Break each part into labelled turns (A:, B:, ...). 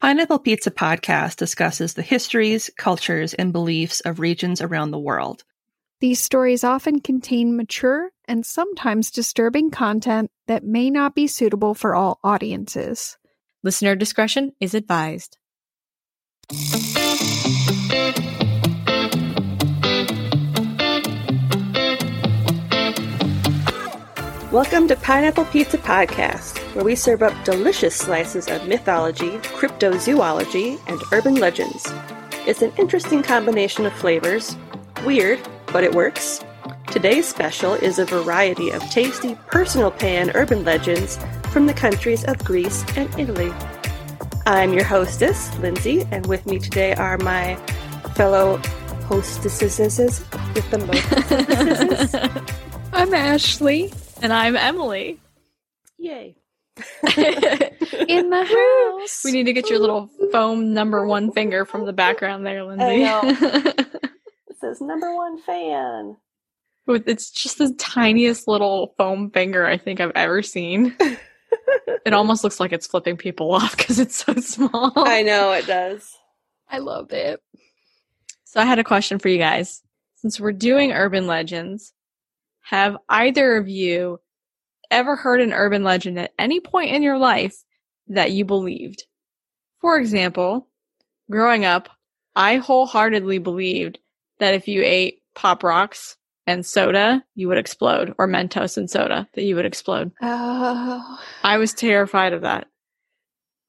A: Pineapple Pizza Podcast discusses the histories, cultures, and beliefs of regions around the world.
B: These stories often contain mature and sometimes disturbing content that may not be suitable for all audiences.
C: Listener discretion is advised.
D: Welcome to Pineapple Pizza Podcast, where we serve up delicious slices of mythology, cryptozoology, and urban legends. It's an interesting combination of flavors. Weird, but it works. Today's special is a variety of tasty personal pan urban legends from the countries of Greece and Italy. I'm your hostess, Lindsay, and with me today are my fellow hostesses with the most.
B: I'm Ashley.
C: And I'm Emily.
D: Yay.
B: In the house.
C: We need to get your little foam number one finger from the background there, Lindsay.
D: It says number one fan.
C: It's just the tiniest little foam finger I think I've ever seen. it almost looks like it's flipping people off because it's so small.
D: I know it does.
B: I love it.
C: So I had a question for you guys. Since we're doing urban legends, have either of you ever heard an urban legend at any point in your life that you believed? For example, growing up, I wholeheartedly believed that if you ate Pop Rocks and soda, you would explode, or Mentos and soda, that you would explode.
B: Oh,
C: I was terrified of that.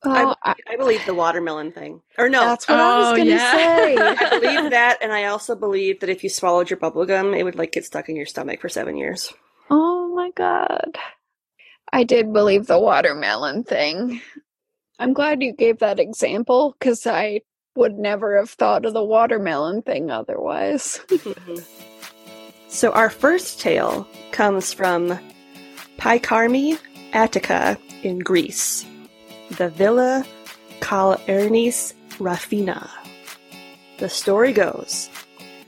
B: Oh,
D: I,
B: I,
D: I believe the watermelon thing. Or no,
B: that's what I was
C: Oh,
B: going to
C: yeah.
B: say.
D: I believe that, and I also believe that if you swallowed your bubble gum, it would like get stuck in your stomach for seven years.
B: Oh my god. I did believe the watermelon thing. I'm glad you gave that example because I would never have thought of the watermelon thing otherwise. Mm-hmm.
D: so our first tale comes from Pikermi, Attica in Greece, the Villa Kalernis Rafina. The story goes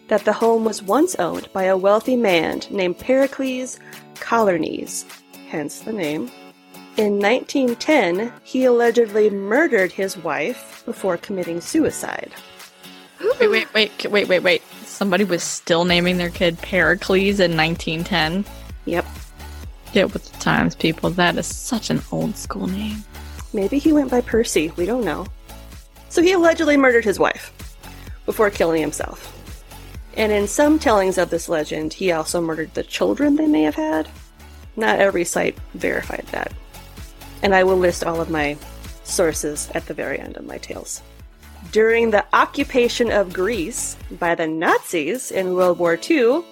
D: that the home was once owned by a wealthy man named Pericles Kalernes, hence the name. In 1910, he allegedly murdered his wife before committing suicide.
C: Wait, wait, wait, wait, wait, wait. Somebody was still naming their kid Pericles in 1910.
D: Yep.
C: Get with the times, people. That is such an old school name.
D: Maybe he went by Percy, we don't know. So he allegedly murdered his wife before killing himself. And in some tellings of this legend, he also murdered the children they may have had. Not every site verified that. And I will list all of my sources at the very end of my tales. During the occupation of Greece by the Nazis in World War II,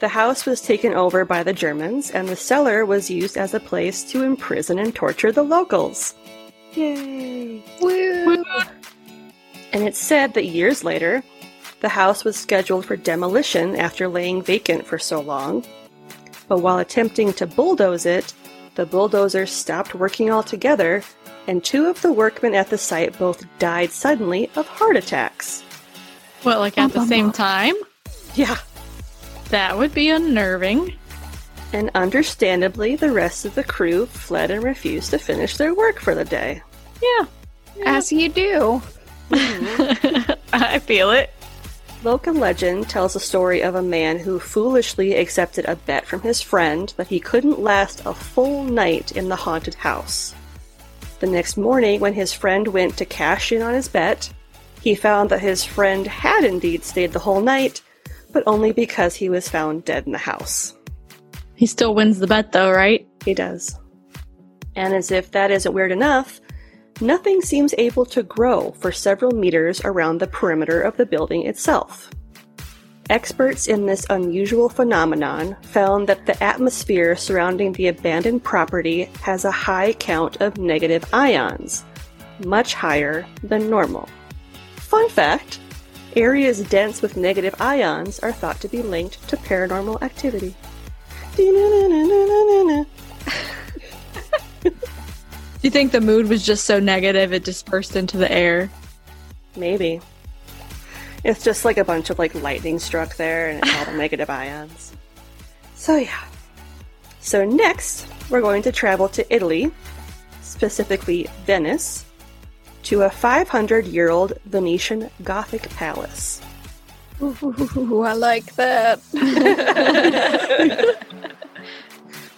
D: the house was taken over by the Germans, and the cellar was used as a place to imprison and torture the locals. Yay!
B: Woo!
D: And it's said that years later, the house was scheduled for demolition after laying vacant for so long. But while attempting to bulldoze it, the bulldozer stopped working altogether, and two of the workmen at the site both died suddenly of heart attacks.
C: What, like at the same time?
D: Yeah.
C: That would be unnerving.
D: And understandably, the rest of the crew fled and refused to finish their work for the day.
C: Yeah.
B: As you do. Mm-hmm.
C: I feel it.
D: Local legend tells the story of a man who foolishly accepted a bet from his friend that he couldn't last a full night in the haunted house. The next morning, when his friend went to cash in on his bet, he found that his friend had indeed stayed the whole night, but only because he was found dead in the house.
C: He still wins the bet, though, right?
D: He does. And as if that isn't weird enough, nothing seems able to grow for several meters around the perimeter of the building itself. Experts in this unusual phenomenon found that the atmosphere surrounding the abandoned property has a high count of negative ions, much higher than normal. Fun fact Areas dense with negative ions are thought to be linked to paranormal activity.
C: Do you think the mood was just so negative it dispersed into the air?
D: Maybe. It's just like a bunch of like lightning struck there and it's all the negative ions. So yeah. So next, we're going to travel to Italy, specifically Venice, to a 500 year old Venetian Gothic palace.
B: Ooh, I like that.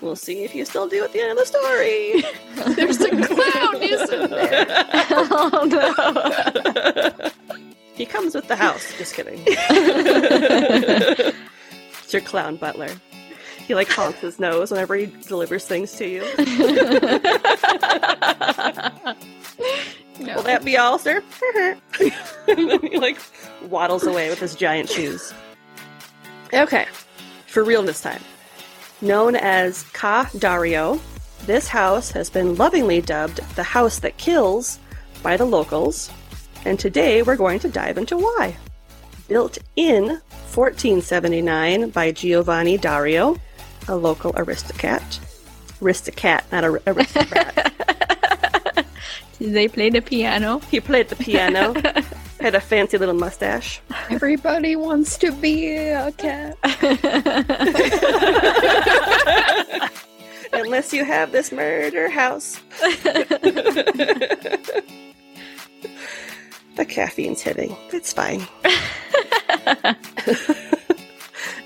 D: We'll see if you still do at the end of the story.
B: There's a clown, isn't there?
C: oh no.
D: he comes with the house. Just kidding. it's your clown butler. He like honks his nose whenever he delivers things to you.
B: No.
D: Will that be all, sir? and then he like waddles away with his giant shoes. Okay, for real this time. Known as Ca Dario, this house has been lovingly dubbed the house that kills by the locals, and today we're going to dive into why. Built in 1479 by Giovanni Dario, a local aristocrat. Aristocat, not a aristocrat.
C: Did they play the piano?
D: he played the piano, had a fancy little mustache.
B: Everybody wants to be a cat.
D: You have this murder house. the caffeine's hitting. It's fine.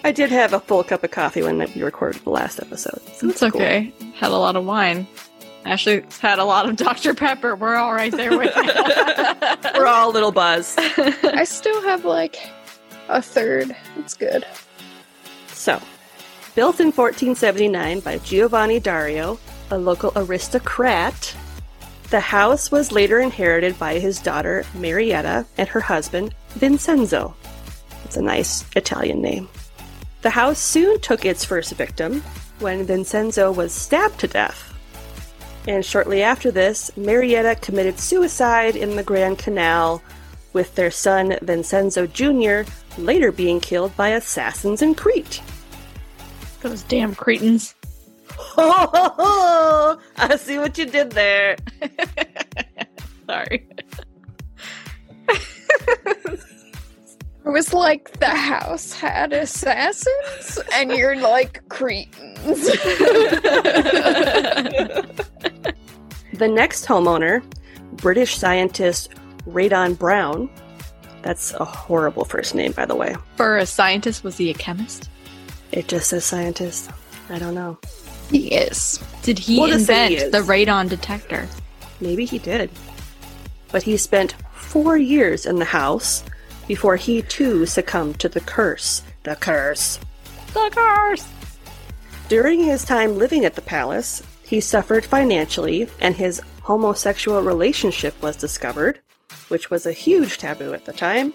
D: I did have a full cup of coffee when we recorded the last episode. So
C: It's okay. Had a lot of wine. Ashley's had a lot of Dr. Pepper. We're all right there with you.
D: We're all a little buzzed.
B: I still have like a third. It's good.
D: So, built in 1479 by Giovanni Dario, a local aristocrat, the house was later inherited by his daughter Marietta and her husband Vincenzo. It's a nice Italian name. The house soon took its first victim when Vincenzo was stabbed to death. And shortly after this, Marietta committed suicide in the Grand Canal, with their son Vincenzo Jr. later being killed by assassins in Crete.
C: Those damn cretins.
D: Oh, I see what you did there.
C: Sorry.
B: It was like the house had assassins, and you're like cretins.
D: The next homeowner, British scientist Radon Brown, that's a horrible first name, by the way.
C: For a scientist, was he a chemist?
D: It just says scientist. I don't know.
B: yes.
C: Did he
D: We'll
C: invent
D: he
C: the radon detector?
D: Maybe he did. But he spent four years in the house before he too succumbed to the curse. The curse.
C: The curse!
D: During his time living at the palace, he suffered financially and his homosexual relationship was discovered, which was a huge taboo at the time.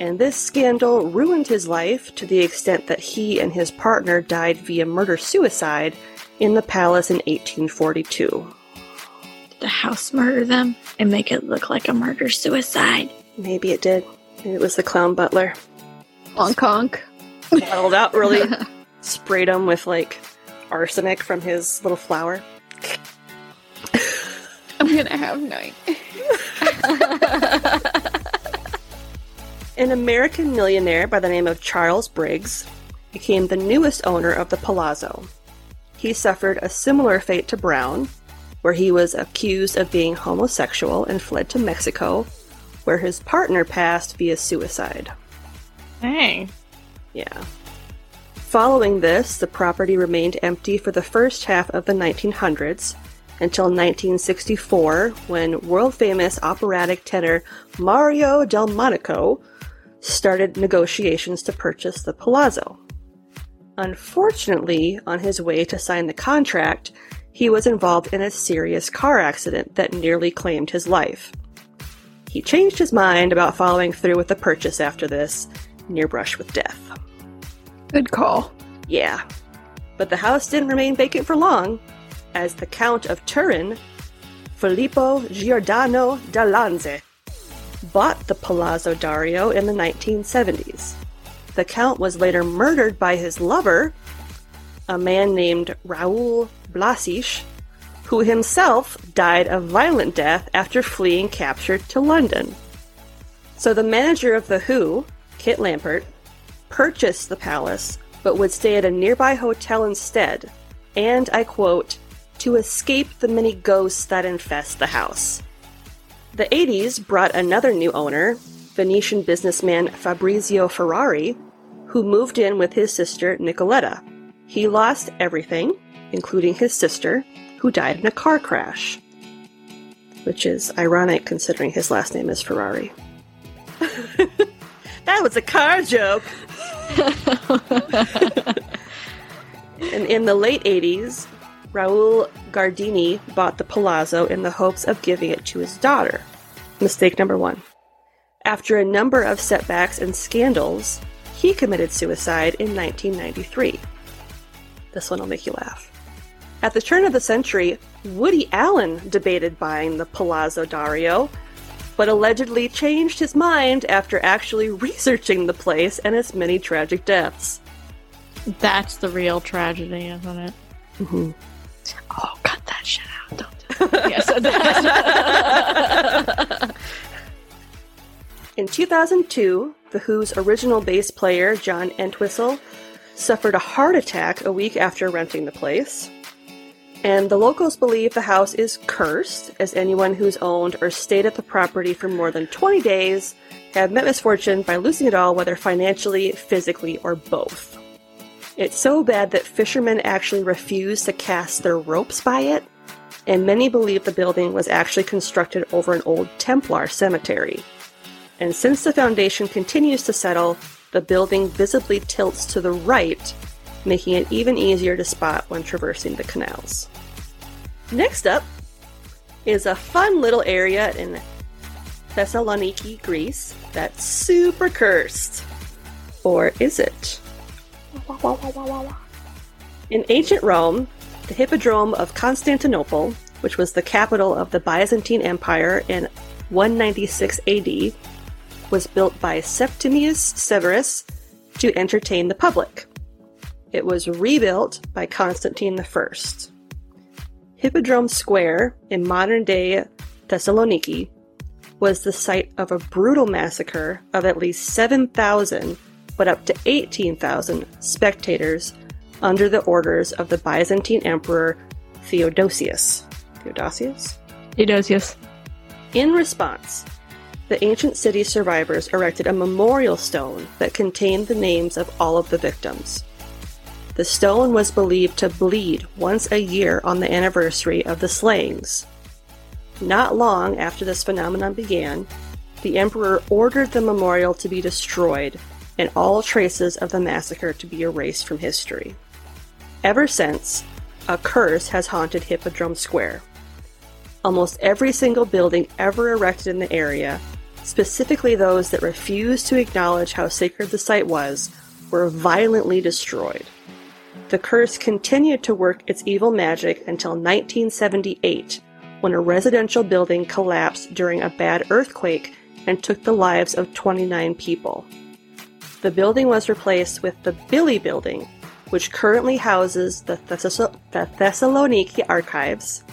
D: And this scandal ruined his life to the extent that he and his partner died via murder suicide in the palace in 1842.
C: Did the house murder them and make it look like a murder suicide?
D: Maybe it did. Maybe it was the clown butler.
B: Honk honk.
D: Waddled out really, sprayed him with like arsenic from his little flower.
B: I'm gonna have night.
D: An American millionaire by the name of Charles Briggs became the newest owner of the Palazzo. He suffered a similar fate to Brown, where he was accused of being homosexual and fled to Mexico, where his partner passed via suicide.
C: Dang.
D: Yeah. Following this, the property remained empty for the first half of the 1900s until 1964 when world famous operatic tenor Mario Del Monaco started negotiations to purchase the palazzo. Unfortunately, on his way to sign the contract, he was involved in a serious car accident that nearly claimed his life. He changed his mind about following through with the purchase after this, near brush with death.
B: Good call.
D: Yeah. But the house didn't remain vacant for long, as the Count of Turin, Filippo Giordano delle Lanze, bought the Palazzo Dario in the 1970s. The Count was later murdered by his lover, a man named Raoul Blasich, who himself died a violent death after fleeing capture to London. So the manager of The Who, Kit Lambert, purchased the palace but would stay at a nearby hotel instead, and I quote, to escape the many ghosts that infest the house. The 80s brought another new owner, Venetian businessman Fabrizio Ferrari, who moved in with his sister Nicoletta. He lost everything, including his sister, who died in a car crash. Which is ironic considering his last name is Ferrari. that was a car joke! and in the late 80s, Raul Gardini bought the palazzo in the hopes of giving it to his daughter. Mistake number one. After a number of setbacks and scandals, he committed suicide in 1993. This one will make you laugh. At the turn of the century, Woody Allen debated buying the Palazzo Dario, but allegedly changed his mind after actually researching the place and its many tragic deaths.
C: That's the real tragedy, isn't it?
D: Mm-hmm.
C: Oh, cut that out. Don't do it. yes, that.
D: In 2002, The Who's original bass player, John Entwistle, suffered a heart attack a week after renting the place. And the locals believe the house is cursed, as anyone who's owned or stayed at the property for more than 20 days have met misfortune by losing it all, whether financially, physically, or both. It's so bad that fishermen actually refuse to cast their ropes by it, and many believe the building was actually constructed over an old Templar cemetery. And since the foundation continues to settle, the building visibly tilts to the right, making it even easier to spot when traversing the canals. Next up is a fun little area in Thessaloniki, Greece that's super cursed. Or is it? In ancient Rome, the Hippodrome of Constantinople, which was the capital of the Byzantine Empire in 196 AD, was built by Septimius Severus to entertain the public. It was rebuilt by Constantine I. Hippodrome Square in modern day Thessaloniki was the site of a brutal massacre of at least 7,000 but up to 18,000 spectators under the orders of the Byzantine Emperor Theodosius. Theodosius?
C: Theodosius.
D: In response, the ancient city survivors erected a memorial stone that contained the names of all of the victims. The stone was believed to bleed once a year on the anniversary of the slayings. Not long after this phenomenon began, the emperor ordered the memorial to be destroyed and all traces of the massacre to be erased from history. Ever since, a curse has haunted Hippodrome Square. Almost every single building ever erected in the area, specifically those that refused to acknowledge how sacred the site was, were violently destroyed. The curse continued to work its evil magic until 1978, when a residential building collapsed during a bad earthquake and took the lives of 29 people. The building was replaced with the Billy Building, which currently houses the, Thessal- the Thessaloniki Archives,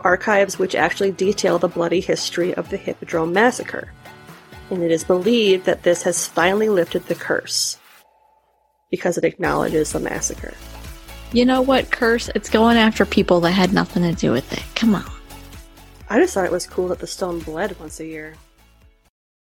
D: archives which actually detail the bloody history of the Hippodrome Massacre. And it is believed that this has finally lifted the curse because it acknowledges the massacre.
C: You know what, Curse? It's going after people that had nothing to do with it. Come on.
D: I just thought it was cool that the stone bled once a year.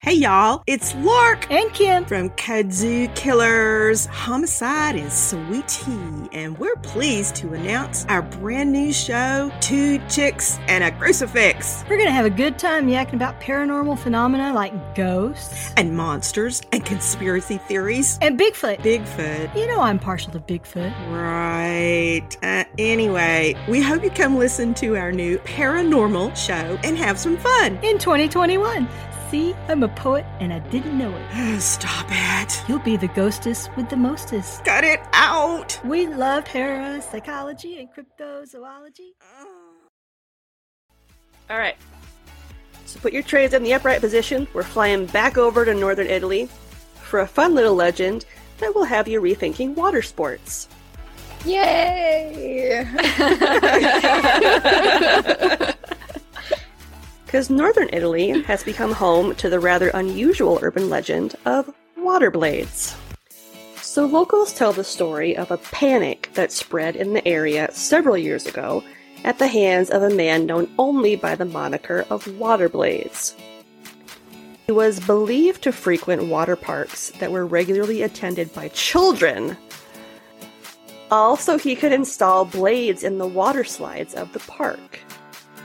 E: Hey y'all, it's Lark
F: and Kim
E: from Kudzu Killers. Homicide and sweet tea, and we're pleased to announce our brand new show, Two Chicks and a Crucifix.
F: We're gonna have a good time yakking about paranormal phenomena like ghosts
E: and monsters and conspiracy theories
F: and Bigfoot.
E: Bigfoot.
F: You know I'm partial to Bigfoot.
E: Right. Uh, anyway, we hope you come listen to our new paranormal show and have some fun
F: in 2021. See, I'm a poet and I didn't know it.
E: Stop it.
F: You'll be the ghostess with the mostest.
E: Cut it out.
F: We love parapsychology and cryptozoology.
D: All right. So put your trays in the upright position. We're flying back over to northern Italy for a fun little legend that will have you rethinking water sports.
B: Yay!
D: Because northern Italy has become home to the rather unusual urban legend of water blades. So locals tell the story of a panic that spread in the area several years ago at the hands of a man known only by the moniker of Waterblades. He was believed to frequent water parks that were regularly attended by children. Also, he could install blades in the water slides of the park.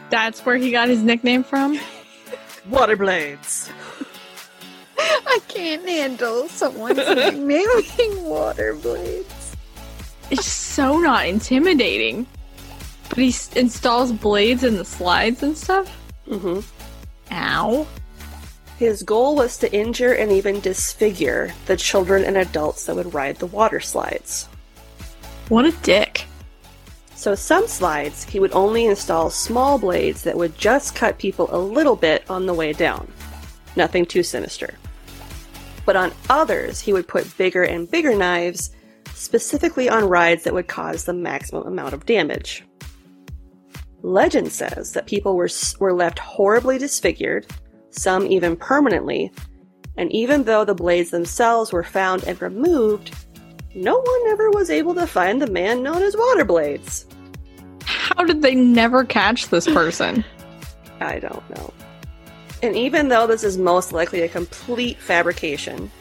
C: That's where he got his nickname from?
D: Water blades.
B: I can't handle someone's naming water blades.
C: It's so not intimidating. But he s- installs blades in the slides and stuff?
D: Mm hmm.
C: Ow.
D: His goal was to injure and even disfigure the children and adults that would ride the water slides.
C: What a dick.
D: So, some slides, he would only install small blades that would just cut people a little bit on the way down. Nothing too sinister. But on others, he would put bigger and bigger knives, specifically on rides that would cause the maximum amount of damage. Legend says that people were, were left horribly disfigured, some even permanently, and even though the blades themselves were found and removed, no one ever was able to find the man known as Waterblades.
C: How did they never catch this person?
D: I don't know. And even though this is most likely a complete fabrication,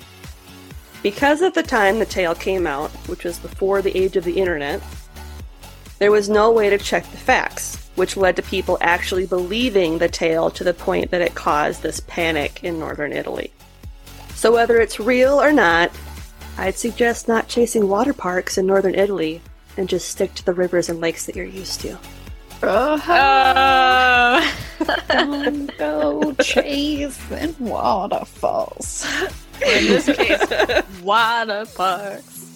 D: because at the time the tale came out, which was before the age of the internet, there was no way to check the facts, which led to people actually believing the tale to the point that it caused this panic in northern Italy. So whether it's real or not, I'd suggest not chasing water parks in northern Italy and just stick to the rivers and lakes that you're used to.
C: Oh, Uh,
B: Don't go chasing waterfalls.
C: in this case, water parks.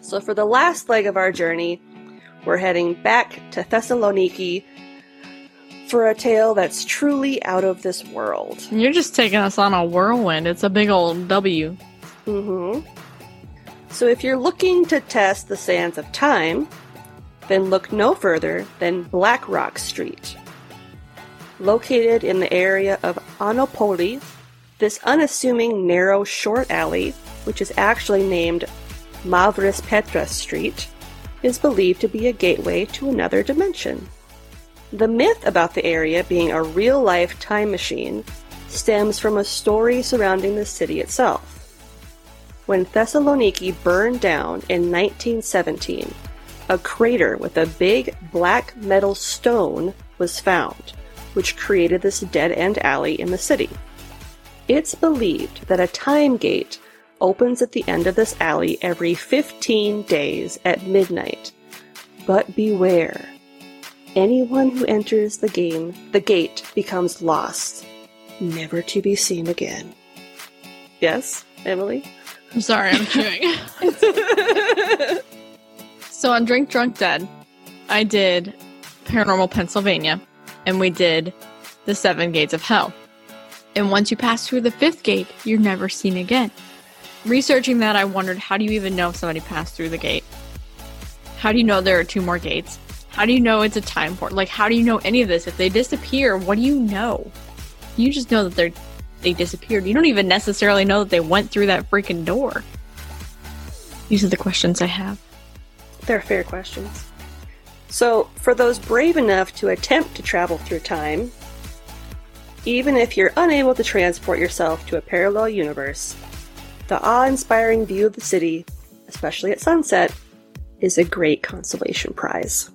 D: So, for the last leg of our journey, we're heading back to Thessaloniki for a tale that's truly out of this world.
C: You're just taking us on a whirlwind. It's a big old W.
D: Mm hmm. So, if you're looking to test the sands of time, then look no further than Black Rock Street. Located in the area of Anopoli, this unassuming narrow short alley, which is actually named Mavris Petras Street, is believed to be a gateway to another dimension. The myth about the area being a real life time machine stems from a story surrounding the city itself. When Thessaloniki burned down in 1917, a crater with a big black metal stone was found, which created this dead end alley in the city. It's believed that a time gate opens at the end of this alley every 15 days at midnight. But beware. Anyone who enters the game, the gate becomes lost, never to be seen again. Yes, Emily?
C: I'm sorry, I'm chewing. so on Drink Drunk Dead, I did Paranormal Pennsylvania, and we did the Seven Gates of Hell. And once you pass through the fifth gate, you're never seen again. Researching that, I wondered how do you even know if somebody passed through the gate? How do you know there are two more gates? How do you know it's a time port? Like, how do you know any of this? If they disappear, what do you know? You just know that they're they disappeared. You don't even necessarily know that they went through that freaking door. These are the questions I have.
D: They're fair questions. So, for those brave enough to attempt to travel through time, even if you're unable to transport yourself to a parallel universe, the awe inspiring view of the city, especially at sunset, is a great consolation prize.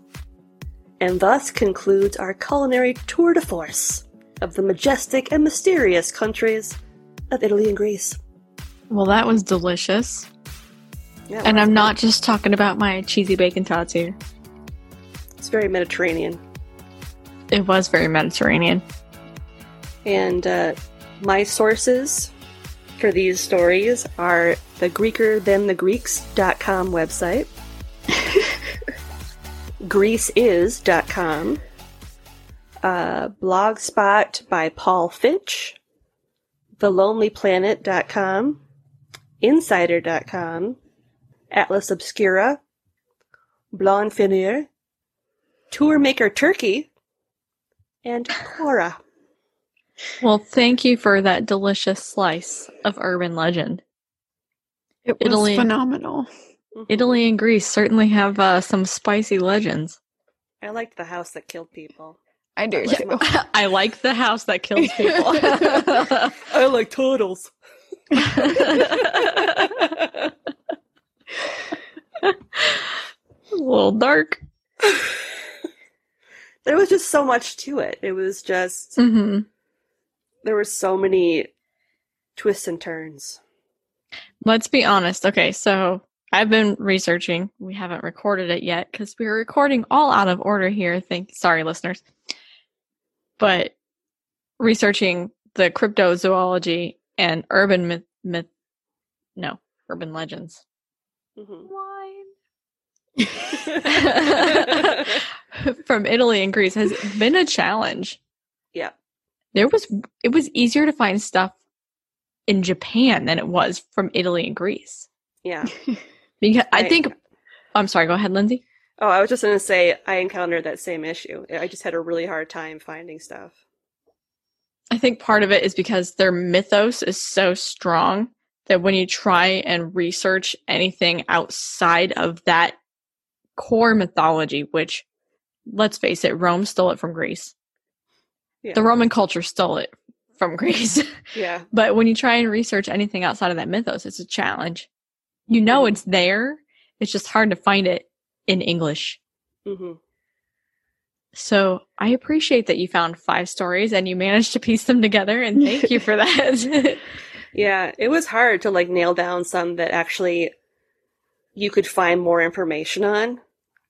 D: And thus concludes our culinary tour de force of the majestic and mysterious countries of Italy and Greece.
C: Well, that was delicious.
D: Yeah,
C: And I'm not just talking about my cheesy bacon tots here.
D: It's very Mediterranean.
C: It was very Mediterranean.
D: And uh, my sources for these stories are the Greeker Than the Greeks.com website, GreeceIs.com, uh, Blogspot by Paul Finch, TheLonelyPlanet.com, Insider.com, Atlas Obscura, Blonde Finir, Tourmaker Turkey, and Quora.
C: Well, thank you for that delicious slice of urban legend.
B: It was
C: Italy.
B: phenomenal.
C: Italy and Greece certainly have uh, some spicy legends.
D: I liked the house that killed people.
B: I do
D: like
B: too.
C: I like the house that kills people.
D: I like turtles.
C: A little dark.
D: there was just so much to it. It was just
C: hmm
D: there were so many twists and turns.
C: Let's be honest. Okay, so I've been researching. We haven't recorded it yet because we are recording all out of order here. Thank sorry, listeners. But researching the cryptozoology and urban myth, myth no, urban legends.
D: Mhm.
C: From Italy and Greece has been a challenge.
D: Yeah.
C: There was it was easier to find stuff in Japan than it was from Italy and Greece.
D: yeah.
C: Because I
D: I-
C: think I'm sorry, go ahead, Lindsay.
D: Oh, I was just gonna say I encountered that same issue. I just had a really hard time finding stuff.
C: I think part of it is because their mythos is so strong that when you try and research anything outside of that core mythology, which let's face it, Rome stole it from Greece.
D: Yeah.
C: The Roman culture stole it from Greece.
D: Yeah.
C: but when you try and research anything outside of that mythos, it's a challenge. You know
D: Mhm.
C: it's there. It's just hard to find it in English.
D: hmm
C: So I appreciate that you found five stories and you managed to piece them together and thank you for that.
D: Yeah, it was hard to like nail down some that actually you could find more information on.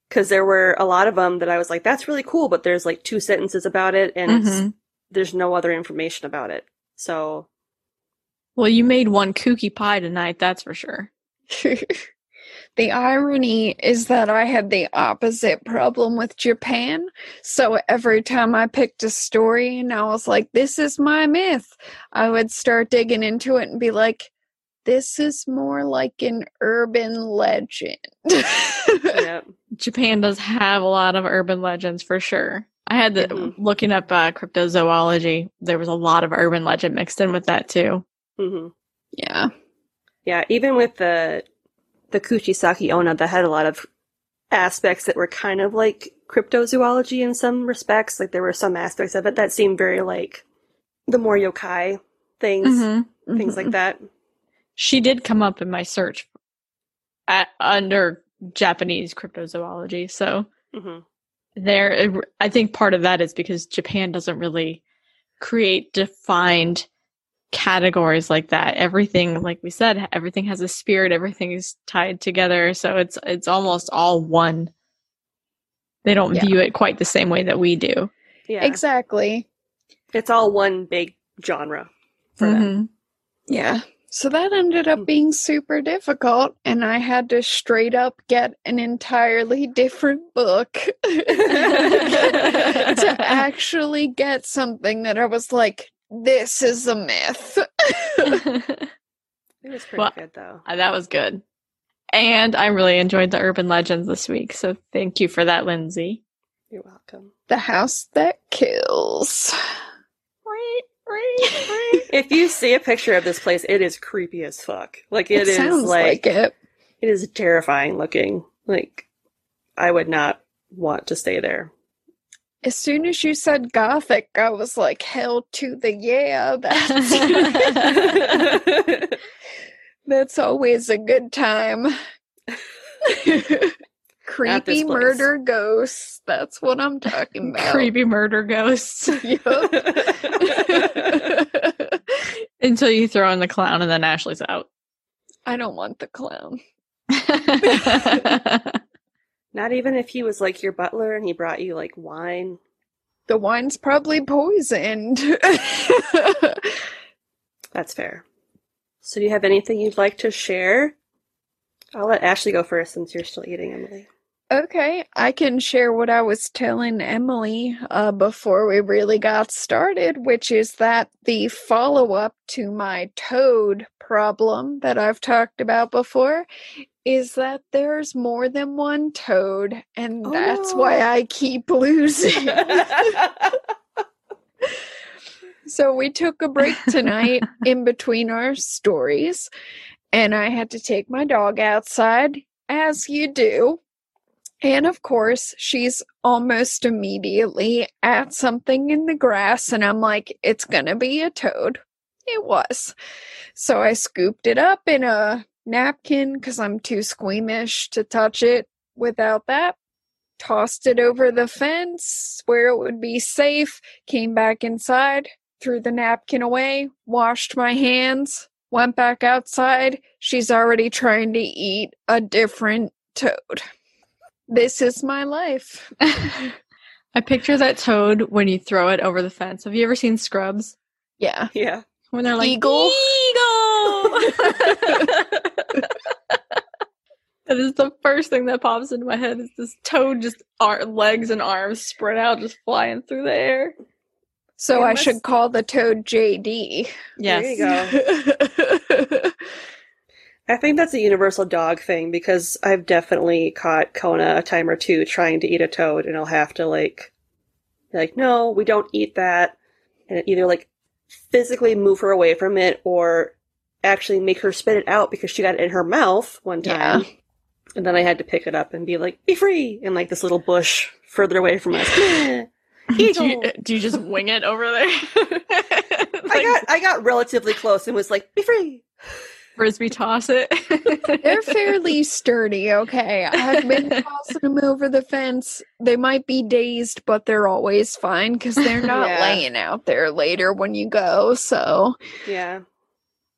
D: Cause there were a lot of them that I was like, that's really cool, but there's like two sentences about it and it's,
C: Mhm.
D: there's no other information about it. So,
C: Well, you made one kooky pie tonight, that's for sure.
B: the irony is that I had the opposite problem with Japan. So every time I picked a story and I was like, this is my myth, I would start digging into it and be like, this is more like an urban legend.
D: yeah.
C: Japan does have a lot of urban legends for sure. I had the
D: Mhm.
C: looking up uh, cryptozoology. There was a lot of urban legend mixed in with that too.
D: hmm
B: yeah.
D: Yeah, even with the the Kuchisake Onna, that had a lot of aspects that were kind of like cryptozoology in some respects. Like there were some aspects of it that seemed very like the more yokai things,
C: Mhm.
D: things like that.
C: She did come up in my search at, under Japanese cryptozoology. So
D: hmm
C: there, I think part of that is because Japan doesn't really create defined categories like that. Everything, like we said, everything has a spirit. Everything is tied together. So it's it's almost all one. They don't
B: Yeah.
C: view it quite the same way that we do.
D: Yeah,
B: Exactly.
D: it's all one big genre for them.
C: Mhm.
B: Yeah. So that ended up being super difficult, and I had to straight up get an entirely different book to actually get something that I was like, this is a myth.
D: It was pretty
C: Well,
D: good though.
C: Uh, that was good. And I really enjoyed the urban legends this week. So thank you for that, Lindsay.
D: You're welcome.
B: the house that kills.
D: If you see a picture of this place, it is creepy as fuck. Like
B: It,
D: it is
B: sounds
D: like,
B: like it.
D: it is terrifying looking. Like I would not want to stay there.
B: As soon as you said gothic, I was like, hell to the yeah. That's, that's always a good time. Creepy murder ghosts. That's what I'm talking about.
C: Creepy murder ghosts. Until you throw in the clown and then Ashley's out.
B: I don't want the clown.
D: Not even if he was like your butler and he brought you like wine.
B: The wine's probably poisoned.
D: That's fair. So do you have anything you'd like to share? I'll let Ashley go first since you're still eating, Emily.
B: Okay, I can share what I was telling Emily uh, before we really got started, which is that the follow up to my toad problem that I've talked about before is that there's more than one toad, and
D: Oh,
B: that's why oh. I keep losing. so we took a break tonight in between our stories, and I had to take my dog outside, as you do. And of course, she's almost immediately at something in the grass, and I'm like, it's gonna be a toad. It was. So I scooped it up in a napkin because I'm too squeamish to touch it without that. Tossed it over the fence where it would be safe, came back inside, threw the napkin away, washed my hands, went back outside. She's already trying to eat a different toad. This is my life.
C: I picture that toad when you throw it over the fence. Have you ever seen Scrubs?
B: Yeah.
D: yeah.
C: When they're like,
B: Eagle.
C: Eagle! that is the first thing that pops into my head is this toad just ar- legs and arms spread out, just flying through the air.
B: So
D: Yeah,
B: I
D: must-
B: should call the toad JD.
C: Yes.
D: There you go. I think that's a universal dog thing because I've definitely caught Kona a time or two trying to eat a toad, and I'll have to like, be like, no, we don't eat that, and either like physically move her away from it or actually make her spit it out because she got it in her mouth one time, and then I had to pick it up and be like, be free, in like this little bush further away from us. Meh.
C: Do you, do you just wing it over there?
D: I got I got relatively close and was like, be free.
C: frisbee toss it.
B: They're fairly sturdy, okay. I've been tossing them over the fence. They might be dazed, but they're always fine because they're not
D: Yeah.
B: laying out there later when you go. So,
D: Yeah,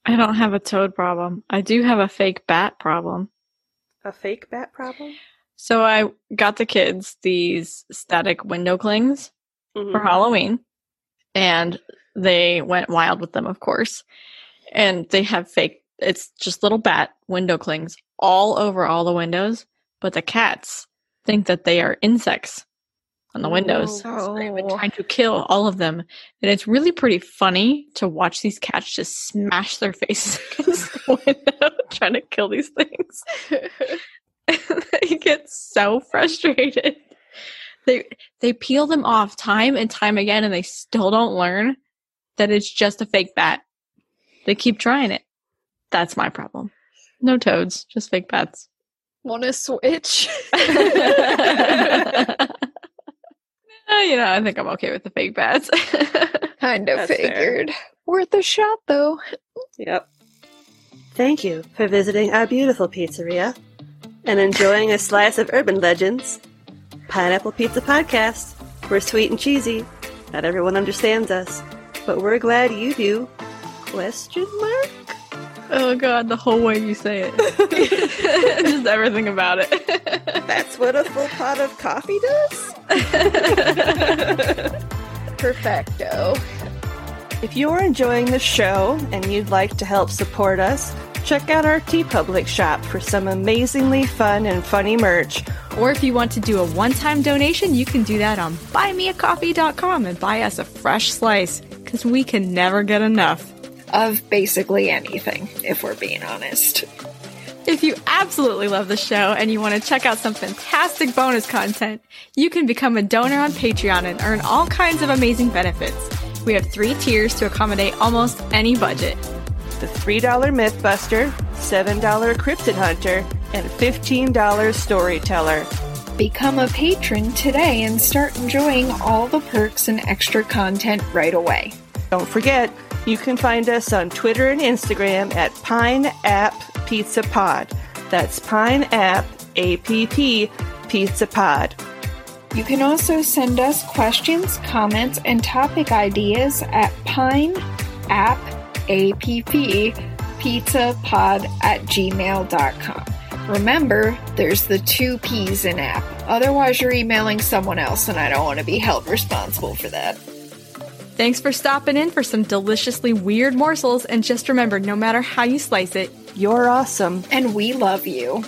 C: I don't have a toad problem. I do have a fake bat problem.
D: a fake bat problem.
C: So I got the kids these static window clings
D: Mhm.
C: for Halloween, and they went wild with them, of course. And they have fake, it's just little bat window clings all over all the windows, but the cats think that they are insects on the windows. Oh. So they've been
B: Oh.
C: trying to kill all of them. And it's really pretty funny to watch these cats just smash their faces against the window trying to kill these things. they get so frustrated. They they peel them off time and time again and they still don't learn that it's just a fake bat. They keep trying it. That's my problem. No toads, just fake bats.
B: want to switch?
C: Uh, you know, I think I'm okay with the fake bats.
B: kind of
D: That's fair.
B: figured. Worth a shot, though.
D: Yep. Thank you for visiting our beautiful pizzeria and enjoying a slice of urban legends. Pineapple Pizza Podcast. We're sweet and cheesy. Not everyone understands us, but we're glad you do. Question mark?
C: Oh god, the whole way you say it. just everything about it.
D: That's what a full pot of coffee does?
B: Perfecto.
A: If you're enjoying the show and you'd like to help support us, check out our TeePublic shop for some amazingly fun and funny merch.
G: Or if you want to do a one time donation, you can do that on buymeacoffee.com and buy us a fresh slice because we can never get enough.
B: Of basically anything, if we're being honest.
G: If you absolutely love the show and you want to check out some fantastic bonus content, you can become a donor on Patreon and earn all kinds of amazing benefits. We have three tiers to accommodate almost any budget.
A: The $3 Mythbuster, $7 Cryptid Hunter, and $15 Storyteller.
B: Become a patron today and start enjoying all the perks and extra content right away.
A: Don't forget, you can find us on Twitter and Instagram at Pine App Pizza Pod. That's Pine App APP Pizza Pod.
B: You can also send us questions, comments, and topic ideas at pine app app pizza pod at gmail.com. Remember, there's the two P's in app. Otherwise, you're emailing someone else, and I don't want to be held responsible for that.
G: Thanks for stopping in for some deliciously weird morsels, and just remember no matter how you slice it,
A: You're awesome.
B: And we love you.